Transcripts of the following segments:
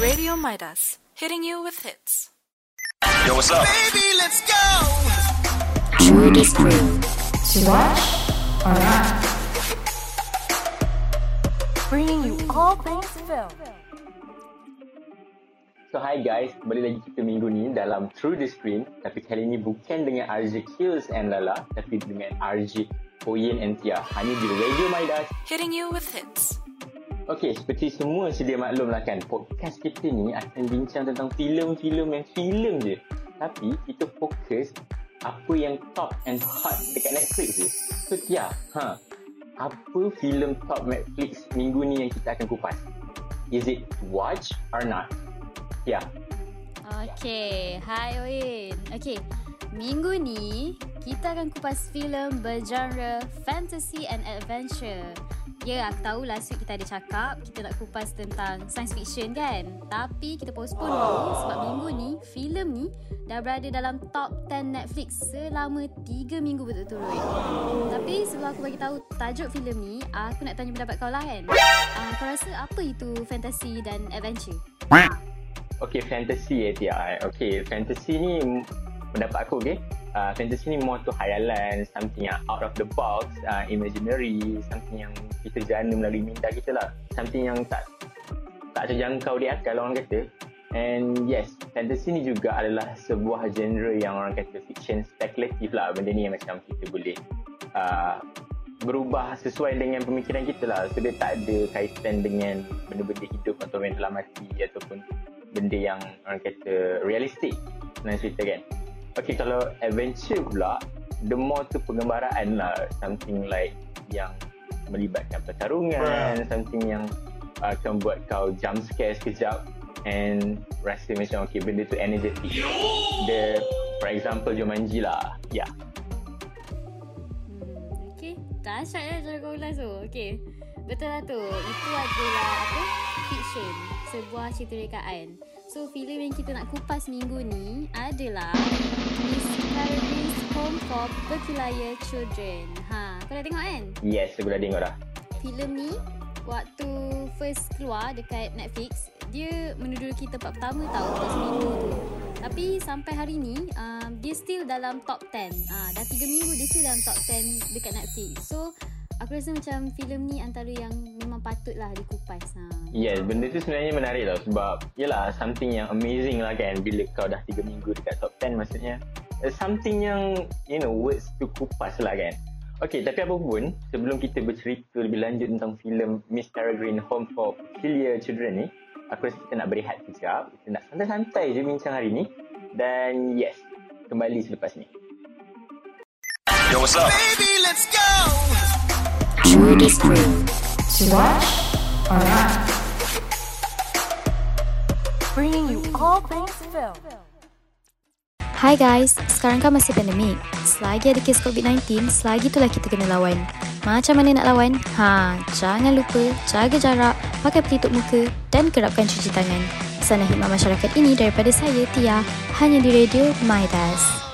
Radio Midas, hitting you with hits. Yo, what's up? Baby, let's go. True Disprove. To watch or not? Bringing you all things film. So hi guys, kembali lagi kita minggu ni dalam Through the Screen Tapi kali ni bukan dengan RJ Kills and Lala Tapi dengan RJ Oyen and Tia Hanya di Radio Midas Hitting you with hits. Okey, seperti semua sedia maklum lah kan Podcast kita ni akan bincang tentang filem-filem yang filem je Tapi kita fokus apa yang top and hot dekat Netflix je So Tia, ha, apa filem top Netflix minggu ni yang kita akan kupas? Is it watch or not? Tia, Okay, hi Oin. Okay, minggu ni kita akan kupas filem bergenre fantasy and adventure. Ya, aku tahu last week kita ada cakap kita nak kupas tentang science fiction kan? Tapi kita postpone dulu sebab minggu ni filem ni dah berada dalam top 10 Netflix selama 3 minggu berturut-turut. Tapi sebelum aku bagi tahu tajuk filem ni, aku nak tanya pendapat kau lah kan. Uh, kau rasa apa itu fantasy dan adventure? Okay, fantasy eh Tia. eh. Okay, fantasy ni pendapat aku okay. Fantasy ni more to hayalan, something yang out of the box, uh, imaginary, something yang kita jana melalui minda kita lah. Something yang tak tak terjangkau di akal orang kata. And yes, fantasy ni juga adalah sebuah genre yang orang kata fiction spekulatif lah. Benda ni yang macam kita boleh uh, berubah sesuai dengan pemikiran kita lah. So dia tak ada kaitan dengan benda-benda hidup atau yang telah mati ataupun benda yang orang kata realistik senang cerita kan Okay kalau adventure pula the more tu pengembaraan lah something like yang melibatkan pertarungan something yang uh, akan buat kau jump scare sekejap and rasa macam okay benda tu energetic the for example Jumanji lah ya yeah. Hmm, okay. Dahsyat ya cara kau ulas tu. Okay. Betul lah tu. Itu adalah apa? Fiction. Sebuah cerita rekaan. So, filem yang kita nak kupas minggu ni adalah Miss Peregrine's Home for Peculiar Children. Ha, kau dah tengok kan? yes aku dah tengok dah filem ni waktu first keluar dekat Netflix dia menduduki tempat pertama tau untuk seminggu tu tapi sampai hari ni um, dia still dalam top 10 uh, dah 3 minggu dia still dalam top 10 dekat Netflix so aku rasa macam filem ni antara yang memang patutlah dikupas ha. Yes, benda tu sebenarnya menarik tau sebab yelah something yang amazing lah kan bila kau dah 3 minggu dekat top 10 maksudnya uh, something yang you know words to kupas lah kan. Okay, tapi apa pun sebelum kita bercerita lebih lanjut tentang filem Miss Peregrine Home for Peculiar Children ni aku rasa kita nak berehat sekejap kita nak santai-santai je bincang hari ni dan yes, kembali selepas ni. Yo, what's up? Baby, let's go. Disprove. To watch or not? Bringing you all things film. Guys, sekarang kan masih pandemik. Selagi ada kes COVID-19, selagi itulah kita kena lawan. Macam mana nak lawan? Ha, jangan lupa jaga jarak, pakai pelitup muka dan kerapkan cuci tangan. Pesanan hikmah masyarakat ini daripada saya, Tia, hanya di Radio Midas.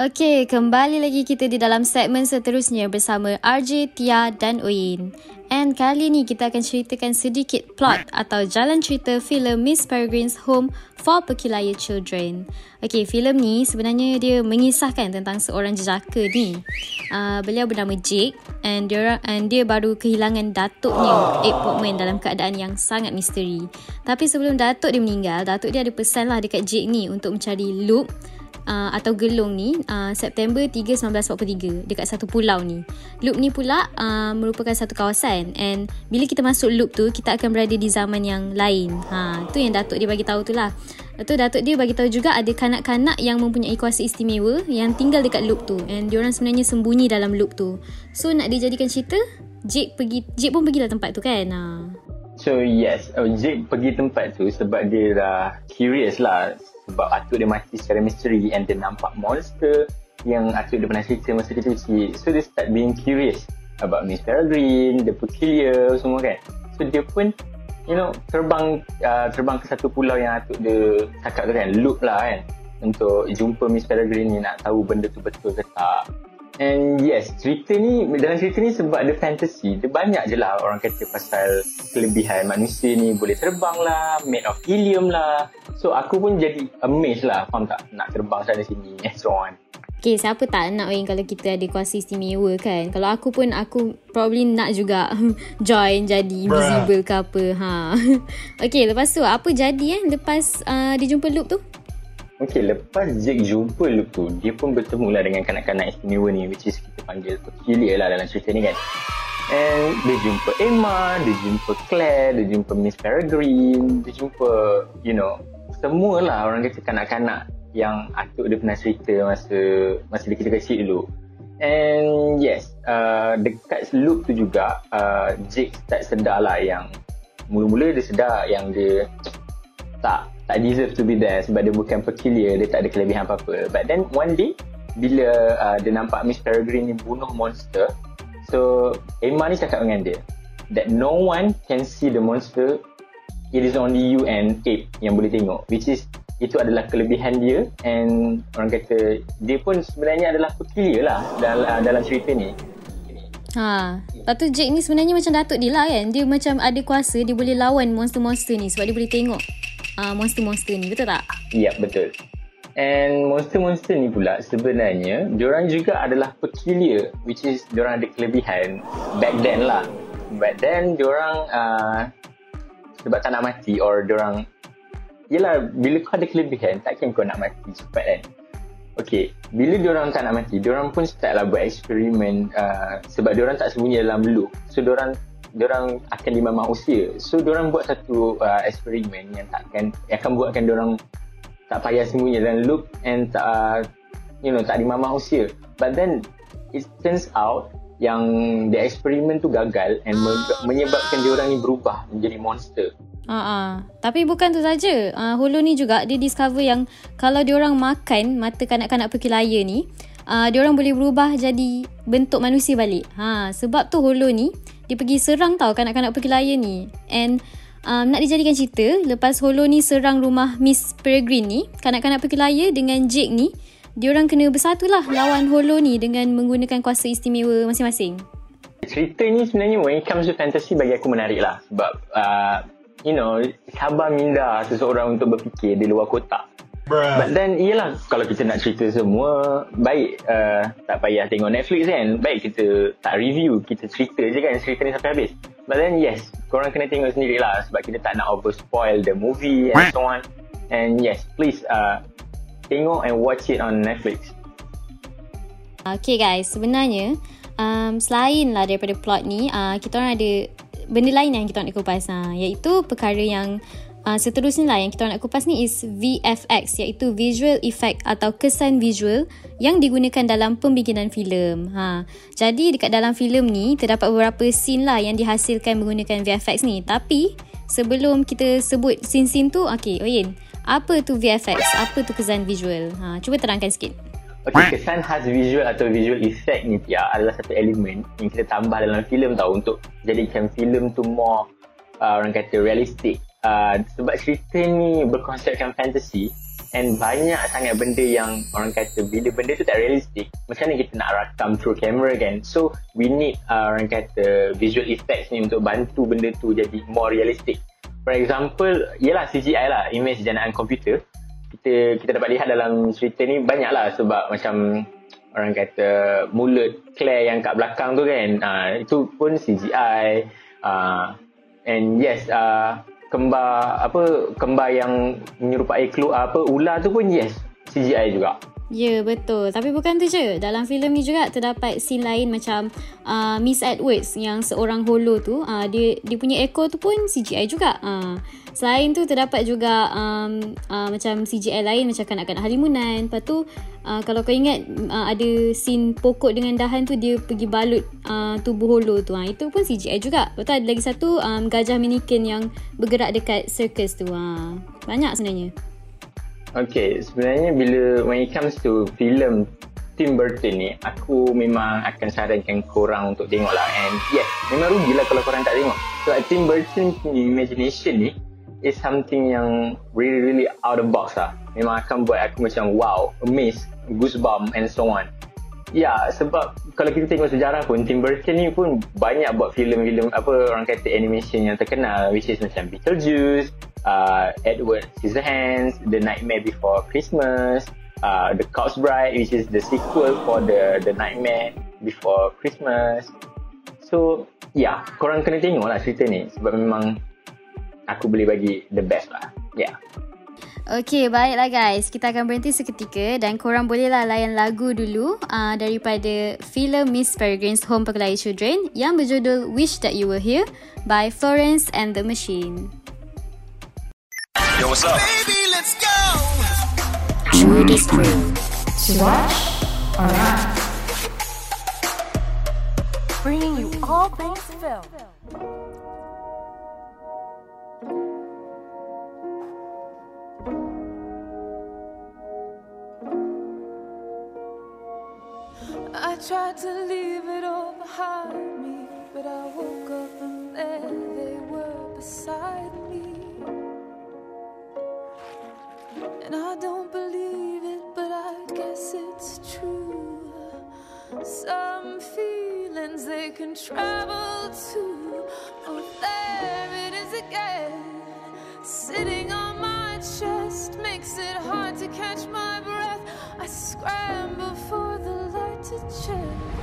Okey, kembali lagi kita di dalam segmen seterusnya bersama RJ, Tia dan Oin. And kali ni kita akan ceritakan sedikit plot atau jalan cerita filem Miss Peregrine's Home for Peculiar Children. Okey, filem ni sebenarnya dia mengisahkan tentang seorang jejaka ni. Uh, beliau bernama Jake and dia and dia baru kehilangan datuknya Abe Portman dalam keadaan yang sangat misteri. Tapi sebelum datuk dia meninggal, datuk dia ada pesan lah dekat Jake ni untuk mencari loop uh, atau gelung ni uh, September 3 1943 dekat satu pulau ni. Loop ni pula uh, merupakan satu kawasan and bila kita masuk loop tu kita akan berada di zaman yang lain. Ha tu yang datuk dia bagi tahu tu lah. Tu datuk dia bagi tahu juga ada kanak-kanak yang mempunyai kuasa istimewa yang tinggal dekat loop tu and diorang sebenarnya sembunyi dalam loop tu. So nak dijadikan cerita Jake pergi Jake pun pergilah tempat tu kan. Ha. So yes, oh, Jake pergi tempat tu sebab dia dah curious lah sebab atuk dia mati secara misteri and dia nampak monster yang atuk dia pernah cerita masa dia kecil. So dia start being curious about Miss Peregrine, the peculiar semua kan. So dia pun you know terbang uh, terbang ke satu pulau yang atuk dia cakap tu kan, loop lah kan untuk jumpa Miss Peregrine ni nak tahu benda tu betul ke tak. And yes, cerita ni, dalam cerita ni sebab ada fantasy, dia banyak je lah orang kata pasal kelebihan manusia ni boleh terbang lah, made of helium lah. So aku pun jadi amazed lah, faham tak? Nak terbang sana sini and so on. Okay, siapa tak nak Wayne kalau kita ada kuasa istimewa kan? Kalau aku pun, aku probably nak juga join jadi invisible ke apa. Ha. Okay, lepas tu apa jadi eh lepas uh, dia jumpa Loop tu? Okay, lepas Jake jumpa Luke tu, dia pun bertemu lah dengan kanak-kanak istimewa ni, which is kita panggil peculiar lah dalam cerita ni kan. And dia jumpa Emma, dia jumpa Claire, dia jumpa Miss Peregrine, dia jumpa, you know, semua lah orang kata kanak-kanak yang atuk dia pernah cerita masa masa dia kita kecil dulu. And yes, uh, dekat loop tu juga, uh, Jake tak sedar lah yang mula-mula dia sedar yang dia tak tak deserve to be there sebab dia bukan peculiar, dia tak ada kelebihan apa-apa. But then one day, bila uh, dia nampak Miss Peregrine ni bunuh monster, so Emma ni cakap dengan dia that no one can see the monster, it is only you and Ape yang boleh tengok. Which is itu adalah kelebihan dia and orang kata dia pun sebenarnya adalah peculiar lah dalam, uh, dalam cerita ni. Ha. Lepas tu Jake ni sebenarnya macam Datuk dia lah kan. Dia macam ada kuasa, dia boleh lawan monster-monster ni sebab dia boleh tengok uh, monster-monster ni. Betul tak? Ya, betul. And monster-monster ni pula sebenarnya diorang juga adalah peculiar which is diorang ada kelebihan back then lah. Back then diorang uh, sebab tak nak mati or diorang Yelah, bila kau ada kelebihan, takkan kau nak mati cepat kan? Okay, bila diorang tak nak mati, diorang pun start lah buat eksperimen uh, sebab diorang tak sembunyi dalam loop. So, diorang diorang akan dimamah usia. So, diorang buat satu uh, eksperimen yang takkan, akan buatkan diorang tak payah sembunyi dalam loop and tak, uh, you know, tak dimamah usia. But then, it turns out yang the eksperimen tu gagal and menyebabkan diorang ni berubah menjadi monster. Uh-uh. Tapi bukan tu saja. Uh, Holo ni juga dia discover yang kalau dia orang makan mata kanak-kanak perkilaya ni, uh, dia orang boleh berubah jadi bentuk manusia balik. Ha, sebab tu Holo ni dia pergi serang tau kanak-kanak perkilaya ni. And um, nak dijadikan cerita, lepas Holo ni serang rumah Miss Peregrine ni, kanak-kanak perkilaya dengan Jake ni, dia orang kena bersatulah lawan Holo ni dengan menggunakan kuasa istimewa masing-masing. Cerita ni sebenarnya when it comes to fantasy bagi aku menarik lah sebab uh, you know, sabar minda seseorang untuk berfikir di luar kotak. Bruh. But then, iyalah, kalau kita nak cerita semua, baik uh, tak payah tengok Netflix kan. Baik kita tak review, kita cerita je kan cerita ni sampai habis. But then, yes, korang kena tengok sendirilah sebab kita tak nak over spoil the movie and so on. And yes, please uh, tengok and watch it on Netflix. Okay guys, sebenarnya um, selain lah daripada plot ni, uh, kita orang ada benda lain yang kita nak kupas ha, iaitu perkara yang uh, seterusnya lah yang kita nak kupas ni is VFX iaitu visual effect atau kesan visual yang digunakan dalam pembikinan filem. Ha. Jadi dekat dalam filem ni terdapat beberapa scene lah yang dihasilkan menggunakan VFX ni. Tapi sebelum kita sebut scene-scene tu, okay, Oyen, apa tu VFX? Apa tu kesan visual? Ha, cuba terangkan sikit. Okay, kesan khas visual atau visual effect ni Tia adalah satu elemen yang kita tambah dalam filem tau untuk jadikan filem tu more uh, orang kata realistic. Uh, sebab cerita ni berkonsepkan fantasy and banyak sangat benda yang orang kata bila benda tu tak realistic macam mana kita nak rakam through camera kan? So we need uh, orang kata visual effects ni untuk bantu benda tu jadi more realistic for example ialah CGI lah image jenaan komputer. Kita kita dapat lihat dalam cerita ni banyak lah sebab macam orang kata mulut Claire yang kat belakang tu kan? Uh, itu pun CGI uh, ah, and yes uh, kembar apa kembar yang menyerupai keluar apa ular tu pun yes CGI juga Ya betul Tapi bukan tu je Dalam filem ni juga Terdapat scene lain macam uh, Miss Edwards Yang seorang holo tu uh, Dia dia punya ekor tu pun CGI juga uh. Selain tu terdapat juga um, uh, Macam CGI lain Macam kanak-kanak halimunan Lepas tu uh, Kalau kau ingat uh, Ada scene pokok dengan dahan tu Dia pergi balut uh, tubuh holo tu uh. Itu pun CGI juga Lepas tu ada lagi satu um, Gajah mannequin yang Bergerak dekat circus tu uh. Banyak sebenarnya Okay, sebenarnya bila when it comes to film Tim Burton ni, aku memang akan sarankan korang untuk tengok lah. And yes, memang rugilah kalau korang tak tengok. So, Tim Burton punya imagination ni is something yang really, really out of box lah. Memang akan buat aku macam wow, amazed, goosebump and so on. Ya, sebab kalau kita tengok sejarah pun Tim Burton ni pun banyak buat filem-filem apa orang kata animation yang terkenal which is macam Beetlejuice, uh, Edward Scissorhands, The Nightmare Before Christmas, uh, The Corpse Bride which is the sequel for the The Nightmare Before Christmas. So, ya, korang kena tengok lah cerita ni sebab memang aku boleh bagi the best lah. Ya. Yeah. Okay, baiklah guys. Kita akan berhenti seketika dan korang bolehlah layan lagu dulu uh, daripada filem Miss Peregrine's Home Pekelaya Children yang berjudul Wish That You Were Here by Florence and the Machine. Yo, what's up? Judy's Crew. To watch or not? Bringing you all things film. Some feelings they can travel to. Oh, there it is again. Sitting on my chest makes it hard to catch my breath. I scramble for the light to check.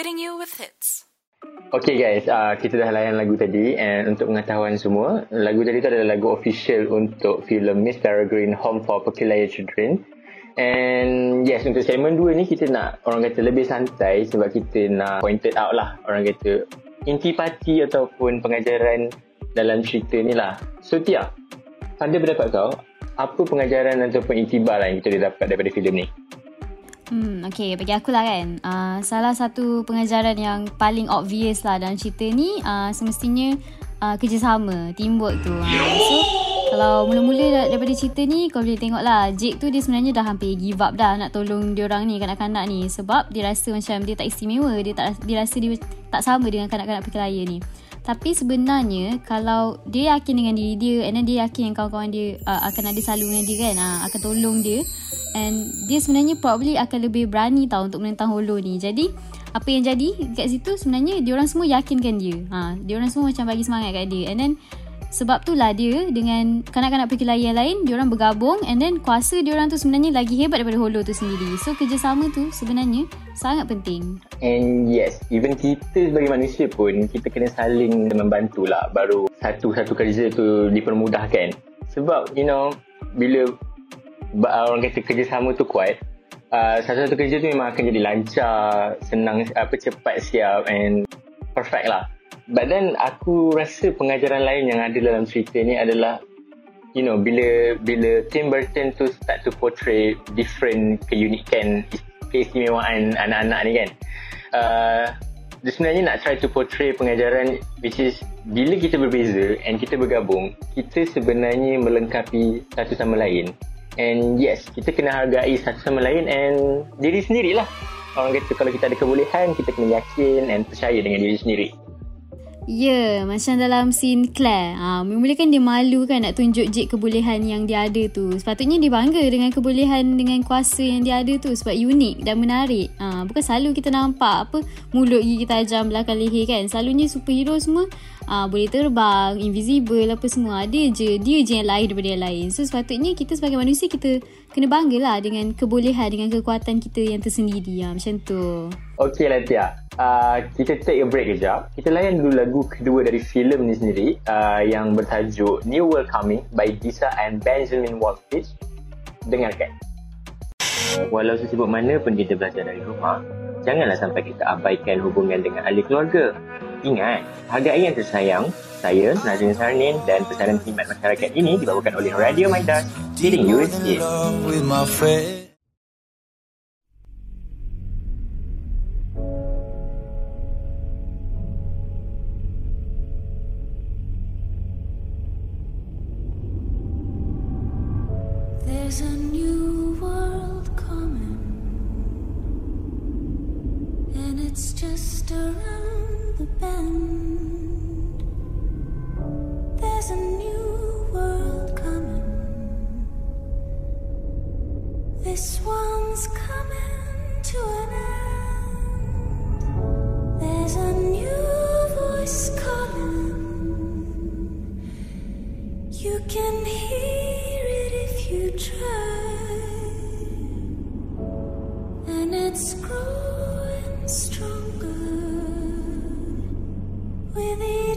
Hitting you with hits. Okay guys, uh, kita dah layan lagu tadi and untuk pengetahuan semua, lagu tadi tu adalah lagu official untuk filem Miss Peregrine Home for Peculiar Children. And yes, untuk segmen 2 ni kita nak orang kata lebih santai sebab kita nak pointed out lah orang kata intipati ataupun pengajaran dalam cerita ni lah. So Tia, pada pendapat kau, apa pengajaran ataupun intibar lah yang kita dapat daripada filem ni? Hmm, okay, bagi aku lah kan. Uh, salah satu pengajaran yang paling obvious lah dalam cerita ni uh, semestinya uh, kerjasama, teamwork tu. Uh, so, kalau mula-mula dar- daripada cerita ni, kau boleh tengok lah. Jake tu dia sebenarnya dah hampir give up dah nak tolong diorang ni, kanak-kanak ni. Sebab dia rasa macam dia tak istimewa. Dia, tak, dia rasa dia tak sama dengan kanak-kanak pekelaya ni. Tapi sebenarnya kalau dia yakin dengan diri dia and then dia yakin yang kawan-kawan dia uh, akan ada selalu dengan dia kan, uh, akan tolong dia and dia sebenarnya probably akan lebih berani tau untuk menentang holo ni. Jadi apa yang jadi kat situ sebenarnya dia orang semua yakinkan dia. Ha, dia orang semua macam bagi semangat kat dia. And then sebab tu lah dia dengan kanak-kanak perkelahian lain dia orang bergabung and then kuasa dia orang tu sebenarnya lagi hebat daripada holo tu sendiri. So kerjasama tu sebenarnya sangat penting. And yes, even kita sebagai manusia pun kita kena saling membantu lah baru satu-satu kerja tu dipermudahkan. Sebab you know bila orang kata kerjasama tu kuat, uh, satu-satu kerja tu memang akan jadi lancar, senang, apa cepat siap and perfect lah. But then aku rasa pengajaran lain yang ada dalam cerita ni adalah you know bila bila Tim Burton tu start to portray different keunikan keistimewaan anak-anak ni kan uh, dia sebenarnya nak try to portray pengajaran which is bila kita berbeza and kita bergabung kita sebenarnya melengkapi satu sama lain And yes, kita kena hargai satu sama lain and diri sendirilah. Orang kata kalau kita ada kebolehan, kita kena yakin and percaya dengan diri sendiri. Ya, macam dalam scene Claire. Ha, mula kan dia malu kan nak tunjuk Jake kebolehan yang dia ada tu. Sepatutnya dia bangga dengan kebolehan dengan kuasa yang dia ada tu sebab unik dan menarik. Ha, bukan selalu kita nampak apa mulut gigi tajam belakang leher kan. Selalunya superhero semua ha, boleh terbang, invisible apa semua. Ada je, dia je yang lain daripada yang lain. So sepatutnya kita sebagai manusia kita kena banggalah dengan kebolehan, dengan kekuatan kita yang tersendiri. Ha, macam tu. Okay lah Tia. Uh, kita take a break kejap. Kita layan dulu lagu kedua dari filem ni sendiri uh, yang bertajuk New World Coming by Disa and Benjamin Wallfish. Dengarkan. Walau sesibuk mana pun kita belajar dari rumah, janganlah sampai kita abaikan hubungan dengan ahli keluarga. Ingat, hargai yang tersayang, saya, Nazrin Sarnin dan pesanan khidmat masyarakat ini dibawakan oleh Radio Maidas, leading you with it. There's a new world coming, and it's just around the bend.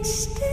With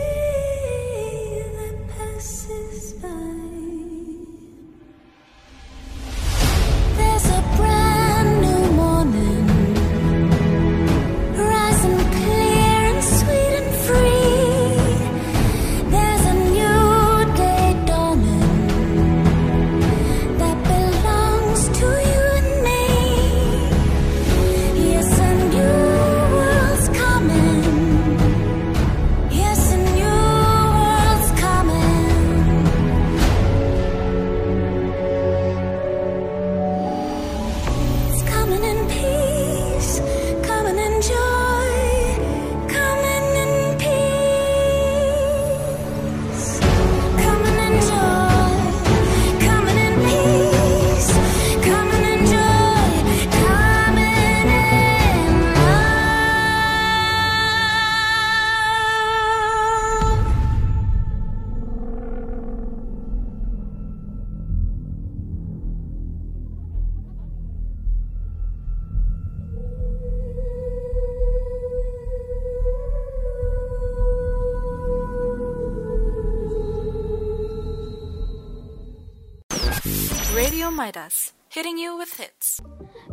Midas, hitting you with hits.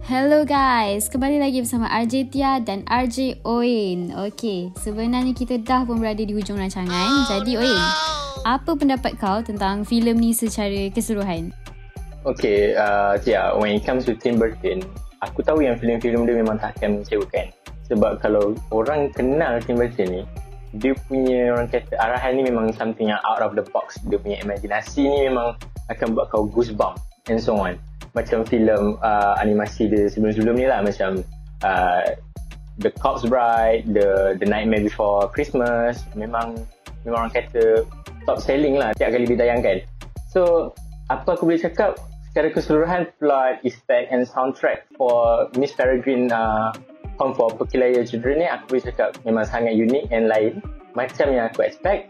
Hello guys, kembali lagi bersama RJ Tia dan RJ Oin. Okey, sebenarnya kita dah pun berada di hujung rancangan. Jadi Oin, apa pendapat kau tentang filem ni secara keseluruhan? Okay, uh, Tia, when it comes to Tim Burton, aku tahu yang filem-filem dia memang tak akan mengecewakan. Sebab kalau orang kenal Tim Burton ni, dia punya orang kata arahan ni memang something yang out of the box. Dia punya imaginasi ni memang akan buat kau goosebump and so on. Macam filem uh, animasi dia sebelum-sebelum ni lah macam uh, The Corpse Bride, The The Nightmare Before Christmas, memang memang orang kata top selling lah tiap kali ditayangkan. So, apa aku boleh cakap secara keseluruhan plot, effect and soundtrack for Miss Peregrine uh, Home for Peculiar Children ni aku boleh cakap memang sangat unik and lain macam yang aku expect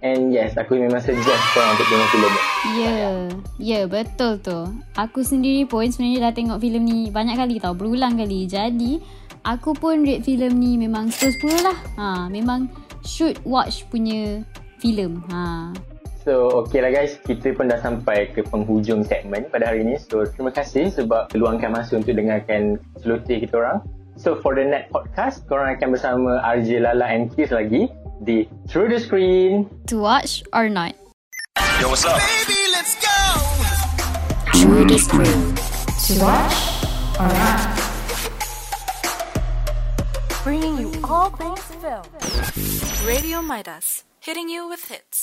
and yes aku memang suggest korang untuk tengok filem ni. Ya, yeah, ya yeah, betul tu. Aku sendiri pun sebenarnya dah tengok filem ni banyak kali tau, berulang kali. Jadi, aku pun rate filem ni memang 10-10 lah. Ha, memang should watch punya filem. Ha. So, okay lah guys. Kita pun dah sampai ke penghujung segmen pada hari ini. So, terima kasih sebab luangkan masa untuk dengarkan celoteh kita orang. So, for the next podcast, korang akan bersama RJ Lala and Kiss lagi di Through the Screen. To watch or not? Yo, what's up? Baby, let's go. Through the screen. To watch or not. Bringing you all things film. Radio Midas, hitting you with hits.